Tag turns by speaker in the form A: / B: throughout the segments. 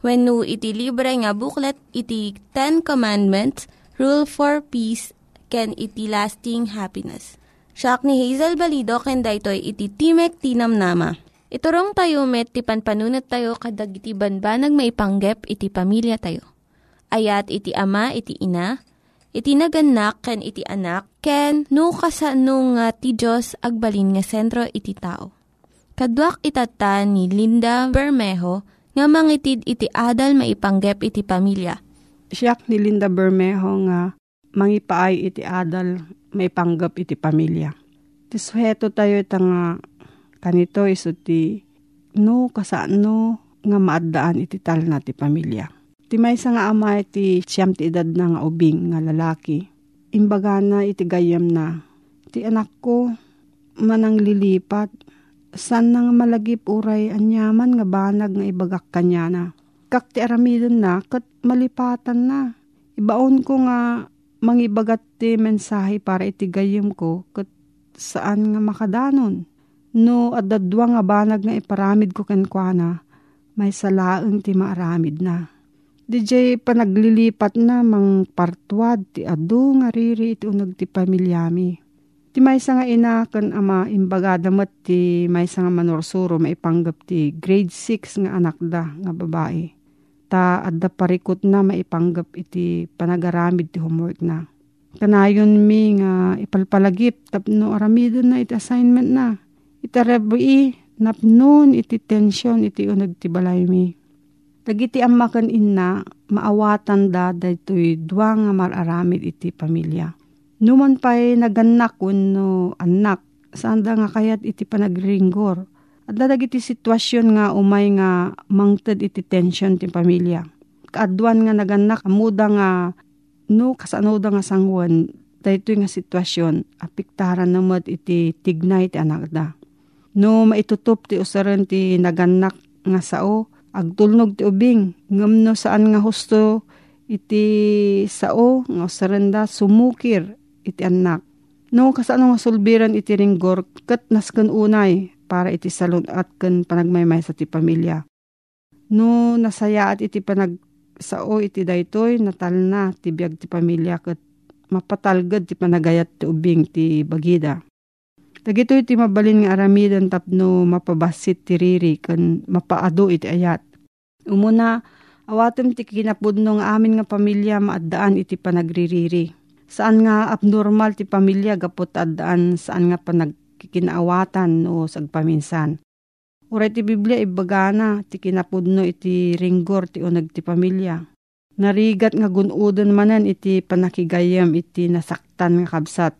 A: When no iti libre nga booklet, iti Ten Commandments, Rule for Peace, can iti lasting happiness. Siya ni Hazel Balido, ken daytoy iti Timek Tinam Nama. Iturong tayo met, ti panpanunat tayo kadag iti banbanag maipanggep iti pamilya tayo. Ayat iti ama, iti ina, iti naganak, ken iti anak, ken no kasano nga ti Diyos agbalin nga sentro iti tao. Kaduak itata ni Linda Bermejo nga mangitid iti adal maipanggep iti pamilya.
B: Siyak ni Linda Bermejo nga mangipaay iti adal may panggap iti pamilya. Ti suheto tayo ita nga kanito iso ti no kasano nga maaddaan iti tal na ti pamilya. Ti may nga ama iti siyam ti edad na nga ubing nga lalaki. Imbaga na iti gayam na. Ti anak ko manang lilipat. San nga malagip uray anyaman nga banag nga ibagak kanya na. Kak ti aramidon na kat malipatan na. Ibaon ko nga mangibagat ti mensahe para iti gayam ko kat saan nga makadanon. No, adadwa nga banag nga iparamid ko kenkwana, may salaeng ti maaramid na. DJ panaglilipat na mang partwad ti adu nga riri iti unag ti pamilyami. Ti maysa nga ina ken ama imbagada met ti maysa nga manorsuro maipanggap ti grade 6 nga anak da nga babae. Ta adda parikot na maipanggap iti panagaramid ti homework na. Kanayon mi nga ipalpalagip tapno aramidon na iti assignment na Itarabi, napnon iti tensyon iti unag ti balay mi. Dagiti amakan inna, maawatan da daytoy dua nga mararamid iti pamilya. Numan pa'y naganak no anak, saan da nga kayat iti panagringgor. At dadag iti sitwasyon nga umay nga mangted iti tensyon ti pamilya. Kaadwan nga naganak, amuda nga no kasano da nga sangwan, daytoy nga sitwasyon, apiktaran namat iti tignay ti anak da No maitutup ti usaran ti naganak nga sao, agtulnog ti ubing, ngam no saan nga husto iti sao nga usaran da sumukir iti anak. No kasano nga sulbiran iti ringgor kat nasken unay para iti salon at ken panagmaymay sa ti pamilya. No nasayaat iti panag sao iti daytoy natal na ti biag ti pamilya ket mapatalged ti panagayat ti ubing ti bagida. Dagito iti mabalin nga aramidan tapno mapabasit ti riri kan mapaado iti ayat. Umuna, awatem ti kinapudno nga amin nga pamilya maaddaan iti panagririri. Saan nga abnormal ti pamilya gapot addaan saan nga panagkikinaawatan o sagpaminsan. Uray ti Biblia ibagana ti kinapudno iti ringgor ti unag ti pamilya. Narigat nga gunudon manan iti panakigayam iti nasaktan nga kabsat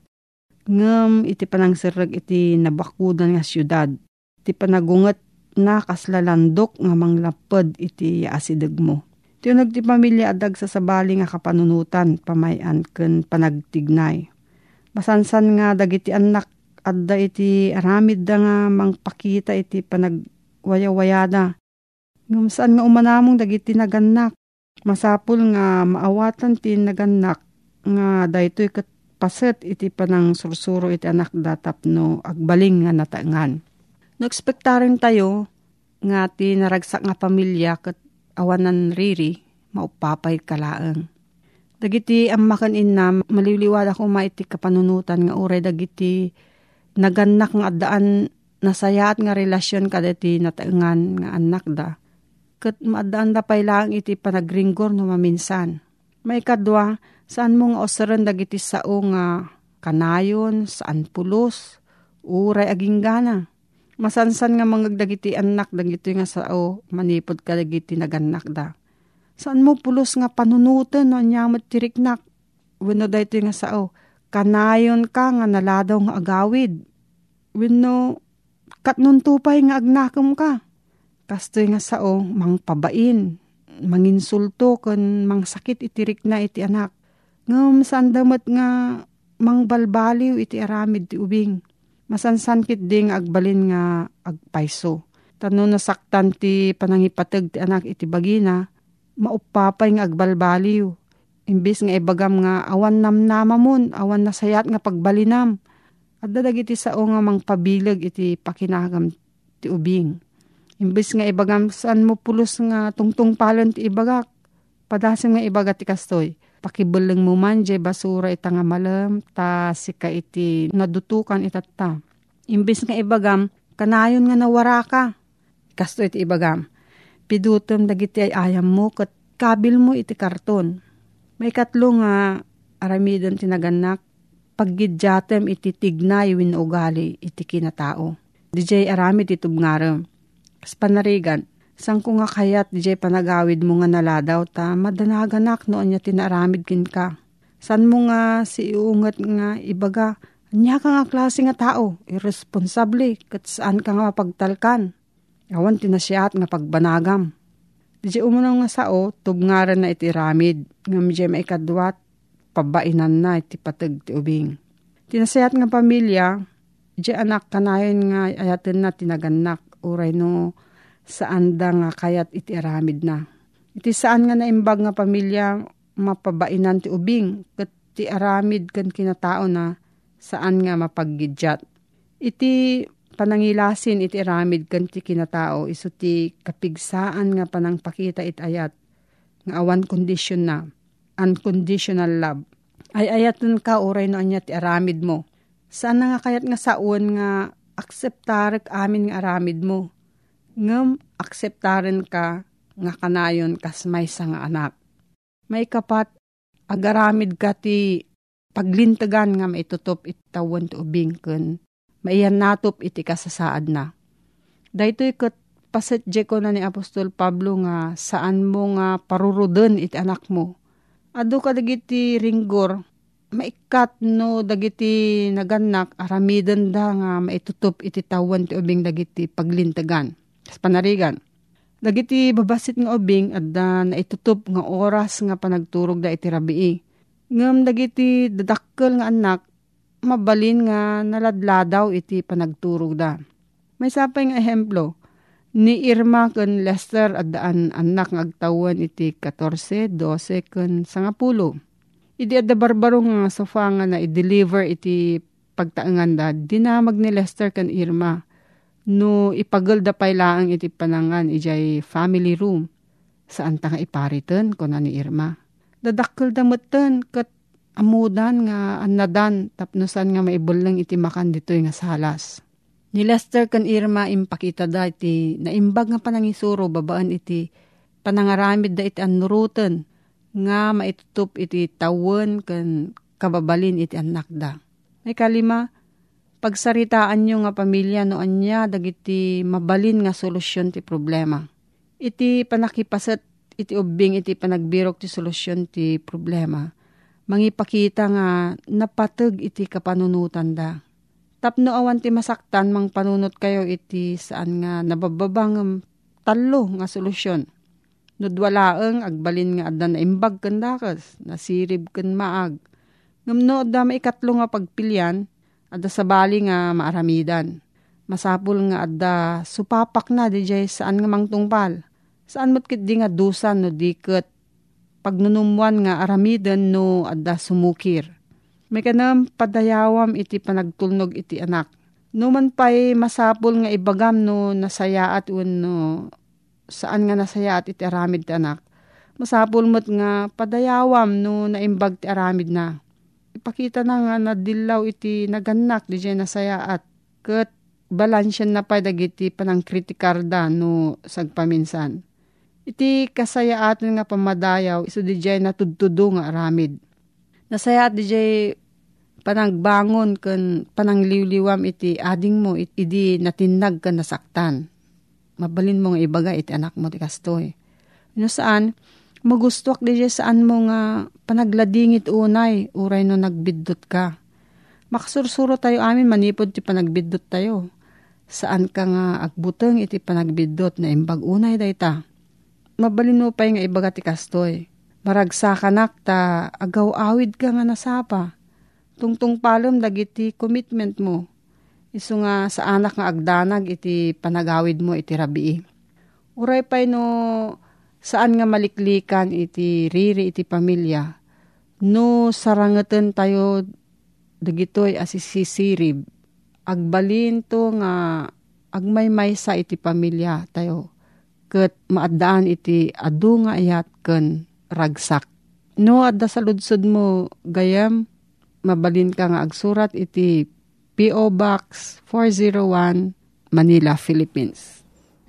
B: ngem iti panangsirreg iti nabakudan nga syudad. Iti panagunget na kaslalandok nga manglapad iti asideg mo. Iti ti pamilya adag sa sabali nga kapanunutan pamayan ken panagtignay. Masansan nga dagiti anak adda iti aramid da nga mangpakita iti panagwayawayada. Ngam saan nga umanamong dagiti naganak. Masapul nga maawatan ti naganak nga daytoy kat paset iti panang sursuro iti anak datap no agbaling nga natangan. Nagspektarin tayo nga ti naragsak nga pamilya kat awanan riri maupapay kalaang. Dagiti ang makan inna maliliwala ko maiti kapanunutan nga uray dagiti naganak nga adaan nasayaat nga relasyon kadati natangan nga anak da. Kat maadaan da pay lang iti panagringgor no maminsan. May kadwa, saan mo nga osaran dagiti sao nga kanayon, saan pulos, uray aging gana. Masansan nga mangagdagiti anak dagiti nga sao manipod ka dagiti naganak da. Saan mo pulos nga panunutan no nyamot tiriknak. Wano dayto nga sao, kanayon ka nga naladaw nga agawid. Wano katnon tupay nga agnakom ka. Kastoy nga sao, mangpabain, manginsulto kan mangsakit itirik na iti anak. Ngam saan damat nga mangbalbaliw iti aramid ti ubing. Masansankit ding agbalin nga agpaiso. Tano nasaktan ti panangipatag ti anak iti bagina, maupapay nga agbalbaliw. Imbis nga ibagam nga awan namnama mon, awan nasayat nga pagbalinam. At dadag iti sao nga mangpabilag iti pakinagam ti ubing. Imbis nga ibagam saan mo pulos nga tungtung palon ti ibagak. Padasim nga ibagat ti kastoy. Man jay basura ita nga malam ta sika iti nadutukan itatta. Imbis nga ibagam kanayon nga nawara ka. Kastoy iti ibagam. Pidutom dagiti ay ayam mo kat kabil mo iti karton. May katlo nga aramidon tinaganak paggidyatem iti tignay win ugali iti kinatao. DJ aramid iti tubngarem. Sang ko nga kayat DJ panagawid mo nga naladaw ta madanaganak noon niya tinaramid kin ka. San mo nga si iungat nga ibaga, anya ka nga klase nga tao, irresponsable, kat saan ka nga mapagtalkan. Awan tinasyaat nga pagbanagam. DJ umunang nga sao, tubngaran na iti ramid, nga medyo maikadwat, pabainan na iti patag ti ubing. Tinasayat nga pamilya, di anak kanayon nga ayaten na tinaganak, uray no saan da nga kayat iti aramid na. Iti saan nga naimbag nga pamilya mapabainan ti ubing, kat ti aramid kan kinatao na saan nga mapaggidjat. Iti panangilasin iti aramid kan ti kinatao, iso ti kapigsaan nga panangpakita it ayat, nga awan kondisyon na, unconditional love. Ay ayatan ka oray no anya ti aramid mo. Saan nga kayat nga saon nga akseptarek amin nga aramid mo. Ngem akseptaren ka nga kanayon kas may nga anak. May kapat agaramid ka ti paglintagan nga maitutop itawan ti ubing ken maiyan natop iti kasasaad na. Daytoy ket pasetje ko na ni Apostol Pablo nga saan mo nga paruruden iti anak mo. Ado ka dagiti ringgor, maikat no dagiti naganak aramiden da nga maitutup iti tawan ti ubing dagiti paglintagan. Panarigan. Dagiti babasit nga ubing at da naitutup nga oras nga panagturog da iti rabii. Ngam dagiti dadakkel nga anak mabalin nga naladladaw iti panagturog da. May sapay nga ehemplo, ni Irma ken Lester at daan anak nga agtawan iti 14, 12 ken 10. Idi adda barbaro nga sofa nga na i-deliver iti pagtaangan da, dinamag ni Lester ken Irma. No ipagol da pay laang iti panangan ijay family room. Saan ta nga iparitan ko na ni Irma. Dadakkel da meten kat amudan nga anadan tapnosan nga maibulang iti makan ditoy nga salas. Ni Lester kan Irma impakita da iti naimbag nga panangisuro babaan iti panangaramid da iti anuruten nga maitutup iti tawon kan kababalin iti anak da. May kalima, pagsaritaan nyo nga pamilya no anya dagiti mabalin nga solusyon ti problema. Iti panakipaset iti ubing iti panagbirok ti solusyon ti problema. mangipakita nga napateg iti kapanunutan da. Tapno awan ti masaktan mang panunot kayo iti saan nga nabababang talo nga solusyon. Nudwalaeng agbalin nga adda na imbag ken dakas, nasirib ken maag. Ngamno adda maikatlo nga pagpilyan, adda sa bali nga maaramidan. Masapul nga adda supapak na di saan nga mangtungpal. Saan mo't di nga dusan no diket pagnunumuan nga aramiden no adda sumukir. May kanam padayawam iti panagtulnog iti anak. No man pa'y masapul nga ibagam no nasaya at no saan nga nasaya at iti aramid ti anak. Masapul mo't nga padayawam no naimbag ti aramid na. Ipakita na nga na dilaw iti naganak di nasaya at ket balansyan na pa dagiti panang kritikarda no sagpaminsan. Iti kasaya atin nga pamadayaw iso di na tudtudo nga aramid. Nasaya at di panagbangon ken panangliwliwam iti ading mo iti idi natinag ka nasaktan. Mabalin mo nga ibaga iti anak mo ti kastoy. No saan, magustuak di saan mo nga panagladingit unay, uray no nagbiddot ka. Makasursuro tayo amin, manipod ti panagbiddot tayo. Saan ka nga agbuteng iti panagbiddot na imbag unay dayta. Mabalin mo pa nga ibaga ti kastoy. Maragsakanak ta agaw awid ka nga nasapa tungtung palom dagiti commitment mo. Isu nga sa anak nga agdanag iti panagawid mo iti rabii. Uray pay no saan nga maliklikan iti riri iti pamilya. No sarangeten tayo dagitoy asisisirib. Agbalin to nga agmaymay sa iti pamilya tayo. Kat maadaan iti adu nga ayat ken ragsak. No, adda sa ludsod mo, gayam, mabalin ka nga agsurat iti P.O. Box 401 Manila, Philippines.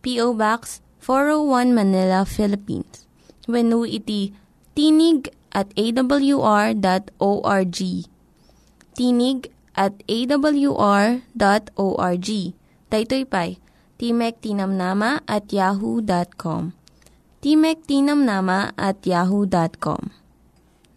A: P.O. Box 401 Manila, Philippines. When iti tinig at awr.org. Tinig at awr.org. Daytoy pay, Timek Tinamnama at yahoo.com. Timek Tinamnama at yahoo.com.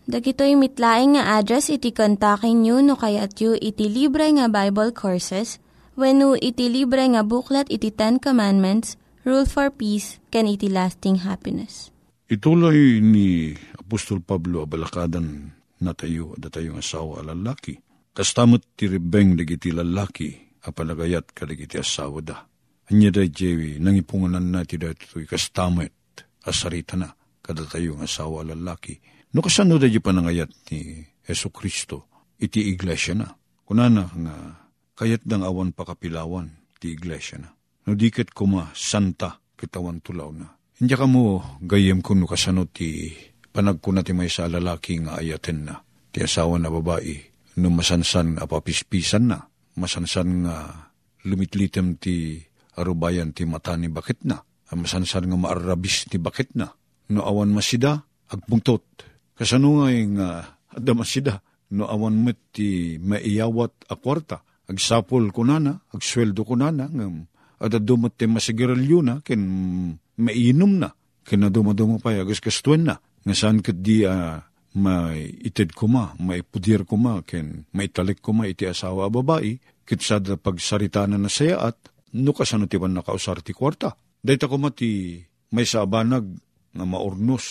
A: Dagitoy mitlaing nga address iti kontakin nyo no kayat yu iti libre nga Bible Courses no iti libre nga buklat iti Ten Commandments, Rule for Peace, can iti lasting happiness.
C: Ituloy ni Apostol Pablo abalakadan na tayo at tayo nga asawa lalaki. Kastamot ti ribeng dagiti lalaki apalagayat kadagiti asawa da. Anya da jewi nangipunganan na ti dato'y kastamot asarita na kada tayo nga asawa lalaki No kasano da panangayat ni Yesu Kristo, iti iglesia na. Kunana nga kayat dang awan pakapilawan ti iglesia na. No diket kuma santa kitawan tulaw na. Hindi ka mo gayem kuno kasano ti panagkuna ti may sa lalaki nga ayaten na. Ti asawa na babae no masansan nga papispisan na. Masansan nga lumitlitem ti arubayan ti mata ni bakit na. Masansan nga maarabis ti bakit na. No awan masida, agpungtot Kasano nga yung uh, adamasida, no awan met ti maiyawat a kwarta, agsapol ko nana, agsweldo ko nana, ngam, at dumot ti masigaralyo na, ken mainom na, ken dumaduma pa, agas kastuen na, nga saan kat di uh, may ited ko ma, may pudir ko ma, ken may talik ko ma iti asawa babae, kit sa pagsarita na nasaya at, no kasano ti ban nakausar ti kwarta. Dahita ko mati may sabanag nga maurnos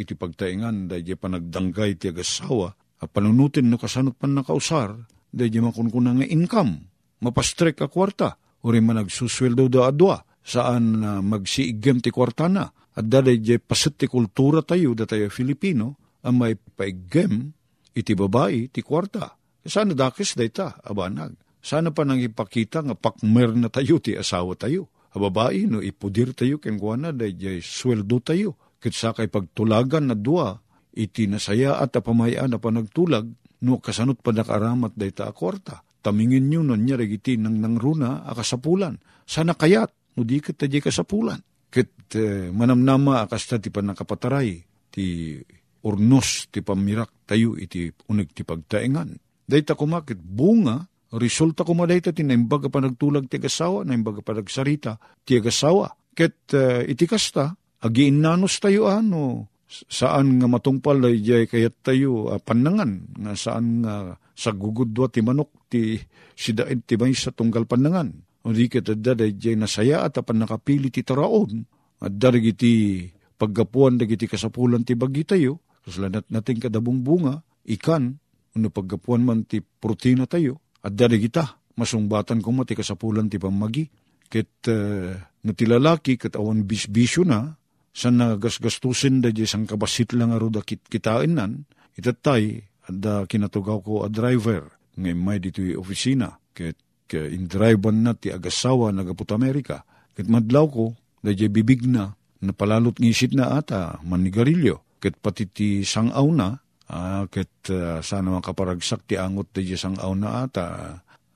C: iti pagtaingan, dahi panagdanggay ti agasawa, a panunutin no kasanot pan nakausar, dahi makunkuna nga income, mapastrek a kwarta, uri man nagsusweldo da adwa, saan uh, magsiigem ti kwarta na, at dahi pasit ti kultura tayo, da tayo Filipino, ang may paigem, iti babae, ti kwarta. Sana dakis day ta, abanag. Sana pa nang ipakita nga pakmer na tayo, ti asawa tayo. A babae, no ipudir tayo, kengwana, dahi sweldo tayo Ket sakay pagtulagan na dua, iti nasaya at apamayaan na panagtulag, no kasanot pa nakaramat dayta akwarta. Tamingin nyo nun niya regiti nang nangruna akasapulan. Sana kayat, no di kat taji kasapulan. Kit eh, manamnama akas ta ti panakapataray, ti urnos ti pamirak tayo iti unig ti pagtaengan. Dayta kumakit bunga, resulta kuma dayta ti naimbaga pa nagtulag ti agasawa, naimbaga pa nagsarita ti agasawa. Ket uh, iti kasta, agiin nanos tayo ano, saan nga matungpal ay jay kayat tayo uh, panangan, nga saan nga sa gugudwa ti manok ti sidaid ti may sa tunggal panangan. O di kita daday jay nasaya at apan nakapili ti taraon, at darig iti paggapuan dagiti kasapulan ti bagi tayo, kaslanat natin kadabong bunga, ikan, ano paggapuan man ti protina tayo, at darig ita, masungbatan ko mati kasapulan ti pamagi. Ket uh, natilalaki kat awan bisbisyo na, sa nagasgastusin da di sang kabasit lang aro da kit kitain nan, itatay, da kinatugaw ko a driver, ngay may dito opisina, ket ke indriban na ti agasawa nagaput Amerika, ket madlaw ko, da bibig na, napalalot ngisit na ata, manigarilyo, ket pati ti sangaw na, ah, ket uh, sana makaparagsak ti angot da sangaw na ata,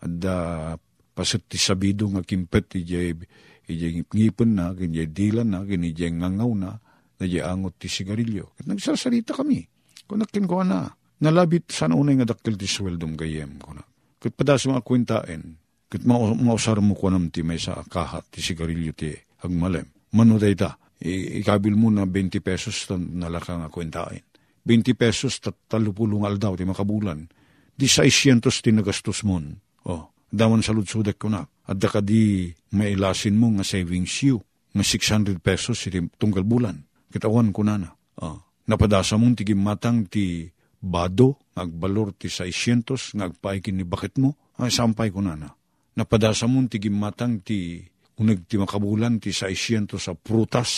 C: da pasit ti sabido nga kimpet ti ijay ngipon na, kanya dilan na, ijay ngangaw na, ijay angot ti sigarilyo. Kat nagsasarita kami. Kung nakin ko na, nalabit sana unay nga dakil ti sweldom gayem ko na. Kat padas mga kwintain, kat mausar mo ko nam ti may sa kahat ti sigarilyo ti agmalem. Mano day ta, ikabil mo na 20 pesos nalaka nga kwintain. 20 pesos tat talupulong aldaw ti makabulan. Di 600 ti nagastos mon. Oh, daman sa lutsudek ko na. At da di mailasin mo nga savings you, nga 600 pesos iti tunggal bulan. Kitawan ko na na. Uh, napadasa mong tigim matang ti bado, agbalor ti 600, ngagpaikin ni bakit mo, ay sampay ko na na. Napadasa mong tigim matang ti unag ti makabulan ti 600 sa prutas,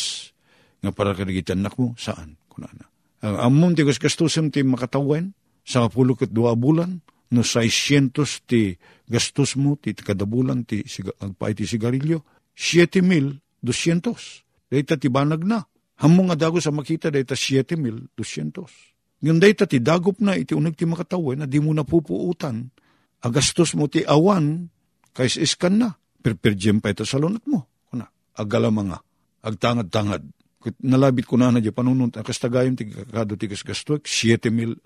C: nga para kanagitan nak mo, saan? Kunana. Ang amon ti gastusim ti makatawen, sa kapulukot dua bulan, no 600 ti gastos mo ti kadabulan ti agpay ti sigarilyo, 7,200. Dahita ti banag na. Hamong nga dago sa makita dahita 7,200. Ngayon dahita ti dagop na iti unag ti makatawa na di mo na pupuutan. Agastos mo ti awan, kais iskan na. Perperjem pa ito sa lunat mo. Kuna, agala mga, agtangad-tangad. Nalabit ko na na di panunod, akastagayon ti kakado ti gasgasto, 7,200.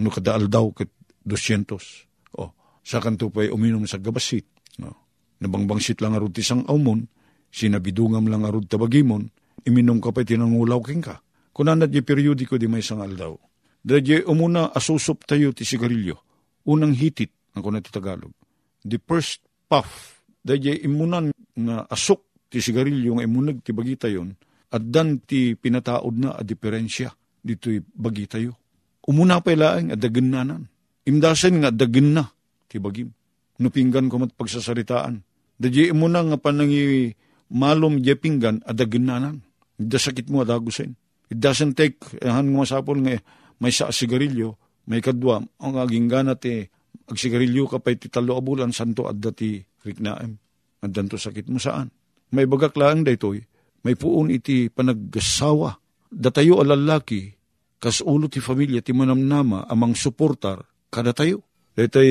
C: No kadaal daw, kat 200. Oh, sa kanto pa'y uminom sa gabasit. No. Nabangbangsit lang arud tisang aumon, sinabidungam lang arud tabagimon, iminom ka pa'y tinangulaw king ka. Kunanat di periodiko di may sangal daw. Dadya umuna asusop tayo ti sigarilyo. Unang hitit, ako na ti Tagalog. The first puff, dadya imunan nga asok ti sigarilyo nga imunag ti bagita yon, at dan ti pinataod na a diferensya dito'y bagita yo. Umuna pa ilaang adagan nanan. Imdasen nga dagin na ti bagim. Nupinggan ko mat pagsasaritaan. Dadya mo na nga panangi malom di pinggan adagin nanan. Da sakit mo adagusin. It doesn't take han nga masapol nga may sa sigarilyo, may kadwa, ang aging gana ti ag sigarilyo ka pa ti talo abulan santo adda ti riknaem. Addan to sakit mo saan? May bagak lang daytoy, may puon iti panaggasawa. Datayo alalaki, kas ulo ti familia ti manamnama amang suportar kada tayo. Datay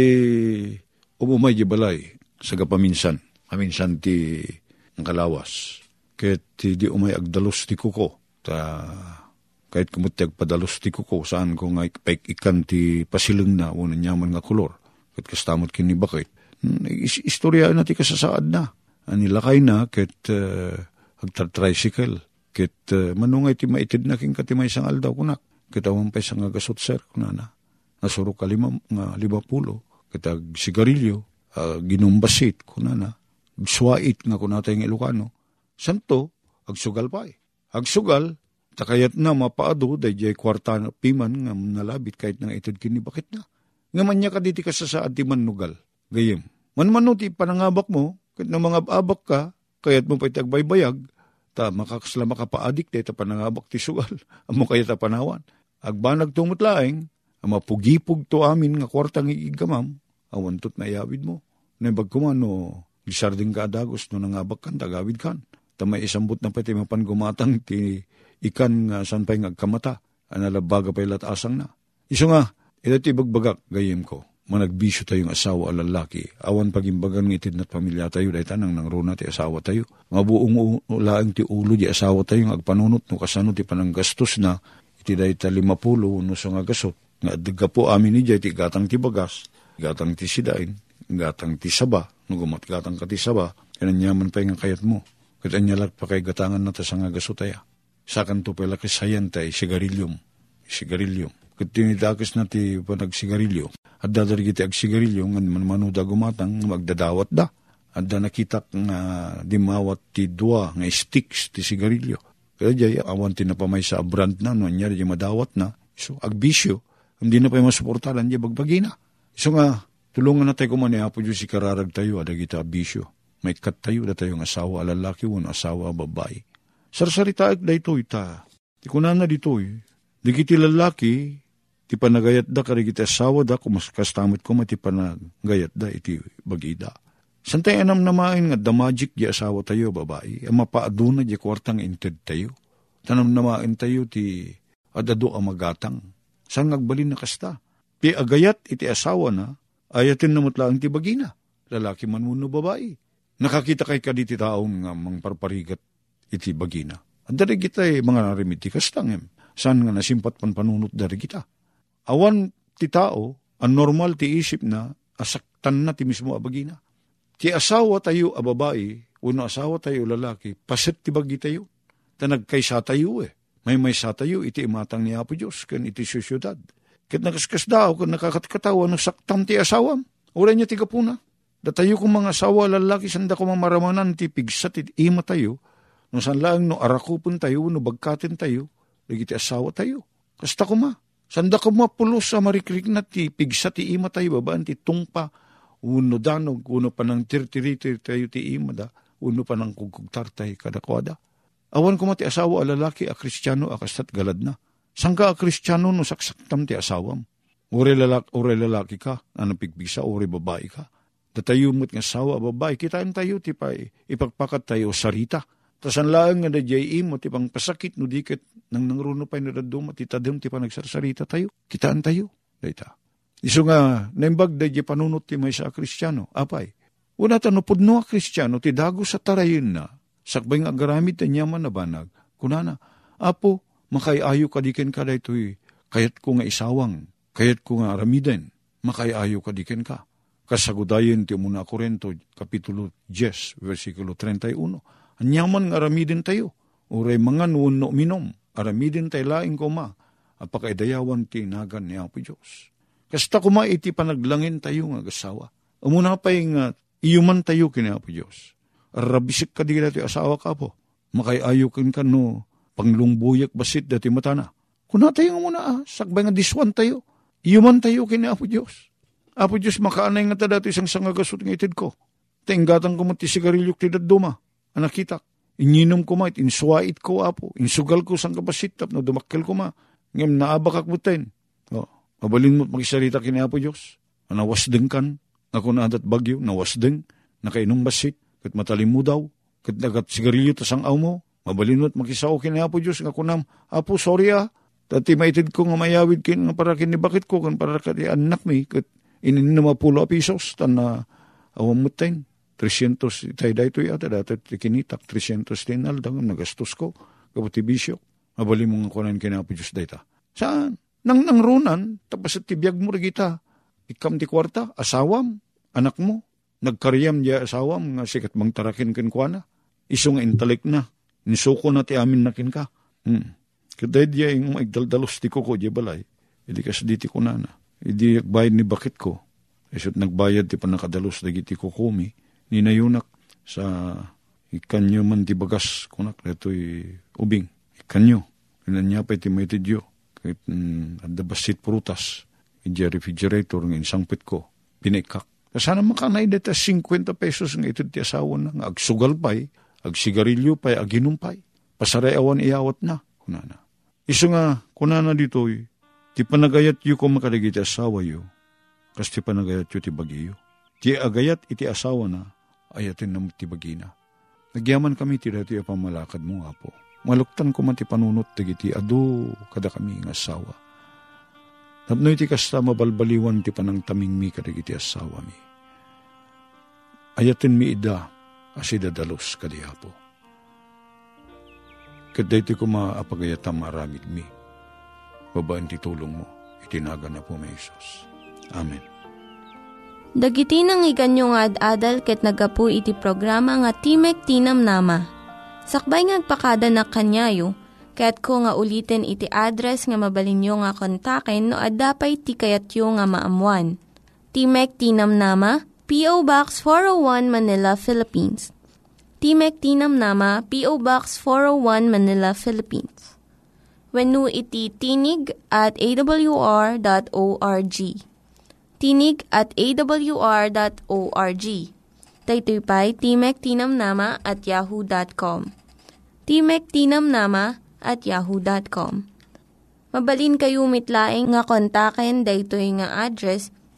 C: umumay di balay sa gapaminsan. Aminsan ti ang kalawas. Kahit ti di umay agdalos ti kuko. Ta kahit kumuti agpadalos ti kuko saan ko nga ikan ti pasileng na unan nyaman nga kulor. Kahit kastamot kini bakit. Istorya na ti kasasaad na. Anilakay na kahit uh, agtar-tricycle. Kahit uh, manungay ti maitid na king katimay sang aldaw kunak. Kitawan pa isang agasot sir kunana nasuro ka lima, nga lima pulo, kitag sigarilyo, uh, ginumbasit, kunana, suwait nga kunata yung Ilocano, santo, agsugal pa eh. Agsugal, takayat na mapaado, day jay kwarta na piman nga nalabit kahit nang itod kini bakit na. Nga man niya ka diti ka sa saad ti manugal, gayem. Man man ti panangabak mo, kahit na mga abak ka, kayat mo pa itagbaybayag, ta makakasla makapaadik, dahil ta panangabak ti sugal, amo kaya ta panawan. Agbanag tumutlaeng, mapugipog to amin nga kwartang iigamam, awantot na iawid mo. Naibag ko man, no, gisarding ka adagos, no nangabak kan, tagawid kan. Tamay isambot na pati mapan gumatang ti ikan nga san pa'y ngagkamata, analabaga pa'y latasang na. Iso nga, Ito ti bagbagak, gayem ko, managbisyo tayong asawa a lalaki, awan pagimbagan ng itid na't pamilya tayo, dahi tanang nang runa ti asawa tayo. Nga buong ulaang ti ulo di asawa tayo, agpanunot no kasano ti panang gastos na, iti dahi ta limapulo no sa nga gasot. Nga adga po amin ni jay ti gatang ti bagas, gatang ti sidain, gatang ti saba, no gumat gatang ka ti saba, kananyaman pa nga kayat mo. Katanyalak pa kay gatangan na ta sa nga gasot taya. Sakan to pala kisayan tay, sigarilyum, sigarilyum. Kat tinitakas na ti panagsigarilyo, at dadar kiti ag sigarilyo, nga manuda gumatang, magdadawat da. At da nakitak nga dimawat ti dua, nga sticks ti sigarilyo. Kaya jay, awan ti napamay sa brand na, no, niya madawat na. So, agbisyo, hindi na pa yung masuportalan, di bagbagi na. So nga, tulungan na tayo kumani, apo Diyos si kararag tayo, ada kita bisyo. May kat tayo, da tayong asawa, lalaki, won asawa, babae. Sarsarita da ito, ita. Ti kunan na dito, eh. Di kiti lalaki, ti panagayat da kari kiti asawa da kumas kastamit ko mati panagayat da iti bagida. Santay anam namain nga damajik di asawa tayo babae, ang mapaaduna di kwartang inted tayo. Tanam namain tayo ti adado ang magatang. San ngagbalin na kasta? Pi agayat iti asawa na, ayatin namutlaan ti bagina. Lalaki man muno babae. Nakakita kay kaditi taong nga mang parparigat iti bagina. At dari kita eh, mga narimiti kastang em. San nga nasimpat pan panunot dari kita awan ti tao, ang normal ti isip na, asaktan na ti mismo abagina. Ti asawa tayo a babae, uno asawa tayo lalaki, paset ti bagi tayo. Ta nagkaysa tayo eh. May may sa tayo, iti imatang ni Apo Diyos, kan iti syudad. Kat nakaskas daw, kan nakakatkatawa, no saktam ti asawam. Uray niya ti kapuna. Datayo kong mga asawa lalaki, sanda ko mamaramanan ti pigsa ti ima tayo. No san lang no arakupon tayo, no bagkatin tayo, lagi ti asawa tayo. Kasta ko ma, Sanda ko mapulos sa marikrik na ti pigsa ti ima tayo babaan ti tungpa. Uno danog, uno pa ng tirtiriti tayo ti ima da. Uno pa ng kugkugtar tayo kadakwada. Awan ko mati asawa a lalaki a kristyano a kastat galad na. Sangka a kristyano no saksaktam ti asawam. Ure lalaki, ure lalaki ka, anong pigbisa, ure babae ka. Datayo mo't nga asawa babae, kitain tayo ti pa ipagpakat tayo sarita Tasan lang nga da jay imo, ti pang pasakit no dikit, nang nangruno pa na daduma, ti tadem, ti panagsarsalita tayo, kitaan tayo, dayta. Iso nga, naimbag da panunot ti may sa kristyano, apay. Una tanupod no a kristyano, ti dago sa tarayin na, sakbay nga agaramid ta nyaman na banag, kunana, apo, makayayo kadikin ka da ito'y, kayat ko nga isawang, kayat ko nga aramiden, makayayo kadikin ka. Kasagudayin ti muna Korento, Kapitulo 10, versikulo 31 Anyaman nga aramidin tayo. Uray mga nuno minom. Aramidin tayo laing kuma. Apakaidayawan tinagan ni Apo Diyos. Kasta kuma iti panaglangin tayo nga gasawa. Umuna pa uh, iyuman tayo kini Apo Diyos. Arabisik ka di dati asawa ka po. Makayayo kin ka no panglungbuyak basit dati matana. Kuna tayo nga muna ah, sakbay nga diswan tayo. Iyuman tayo kini Apo Diyos. Apo Diyos makaanay nga ta dati isang sangagasot ng itid ko. Tinggatang ko mo ti sigarilyok ti daduma anakitak. Ininom ko ma, insuwait ko apo, insugal ko sang kapasitap, no dumakkel ko ma, ngem naabakak butin. O, mabalin mo magisarita kini apo Diyos, nawasdeng kan, ako na adat bagyo, nawasdeng, nakainom basit, kat matalim mo daw, kat nagat sigarilyo tas ang aw mo, mabalin mo at makisao kini apo Diyos, nga kunam, apo sorry ah, Tati maitid ko nga mayawid kin nga para kini bakit ko kan para kati anak mi kat inin na mapulo pisos tan na awam mutain. 300, itay da ito yata, dati kinitak, 300 tinal, daw, nagastos ko, kabuti bisyo. Mabali mong kunan kinapo Diyos data. Saan? Nang nangrunan, tapos at tibiyag mo kita, ikam ti kwarta, asawam, anak mo, nagkaryam diya asawam, nga sikat mang tarakin kin kwa iso nga intalik na, nisuko na ti amin nakin ka. Hmm. Kaday diya yung maigdaldalos ti ko ko, diya balay, hindi kas di ti ko na na. Hindi bayad ni bakit ko, isot nagbayad ti panakadalos dagiti ko kumi, ninayunak sa ikanyo man ti bagas kunak detoy ubing. Ikanyo. Niya pa iti may tidyo kahit mm, adda basit prutas. Iti refrigerator ng insangpit ko pinikak sana makanay deta 50 pesos ng ito ti asawa na nga agsugal pay agsigarilyo pay aginumpay pasaray awan iyawat na kunana iso nga kunana ditoy ti panagayat yu ko makadagiti asawa yu kas ti panagayat yu ti bagiyo ti agayat iti asawa na ayatin na tibagina. Nagyaman kami ti dati pamalakad mo, Apo. Maluktan ko man ti panunot ti ado kada kami ng asawa.
D: Tapno iti kasta mabalbaliwan ti panang taming mi kadag iti asawa mi. Ayatin mi ida asidadalos kadihapo. Kaday ti ko maapagayatam maramid mi. Babaan ti tulong mo, itinaga na po may Isos. Amen.
A: Dagiti nang iganyo nga ad-adal ket nagapu iti programa nga Timek Tinam Nama. Sakbay ngagpakada na kanyayo, ket ko nga ulitin iti address nga mabalinyo nga kontaken no ad-dapay tikayatyo nga maamuan. Timek Tinam Nama, P.O. Box 401 Manila, Philippines. Timek Tinam Nama, P.O. Box 401 Manila, Philippines. When iti tinig at awr.org tinig at awr.org. Daytoy pa'y Timek Tinamnama at yahoo.com. Timek Tinamnama at yahoo.com. Mabalin kayo mitlaing nga kontaken daytoy nga address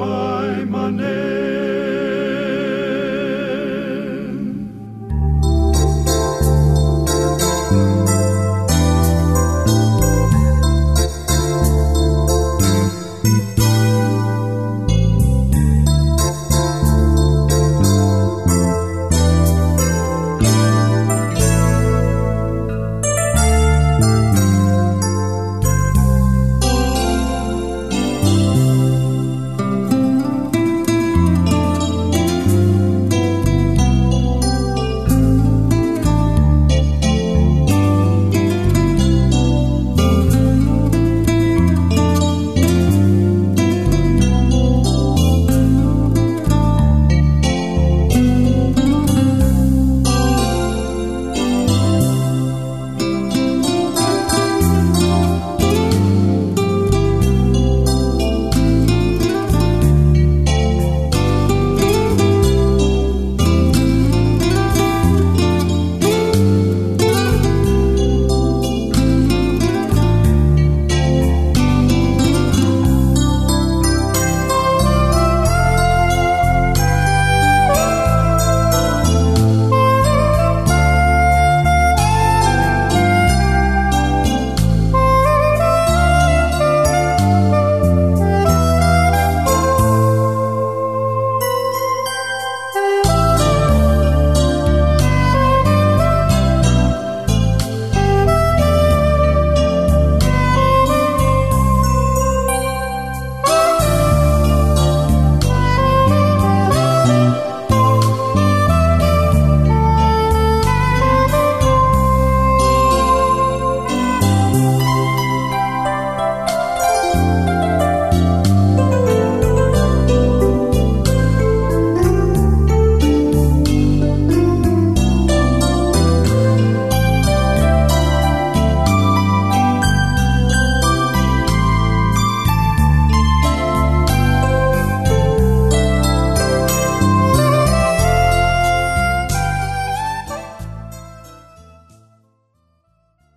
E: umay manen.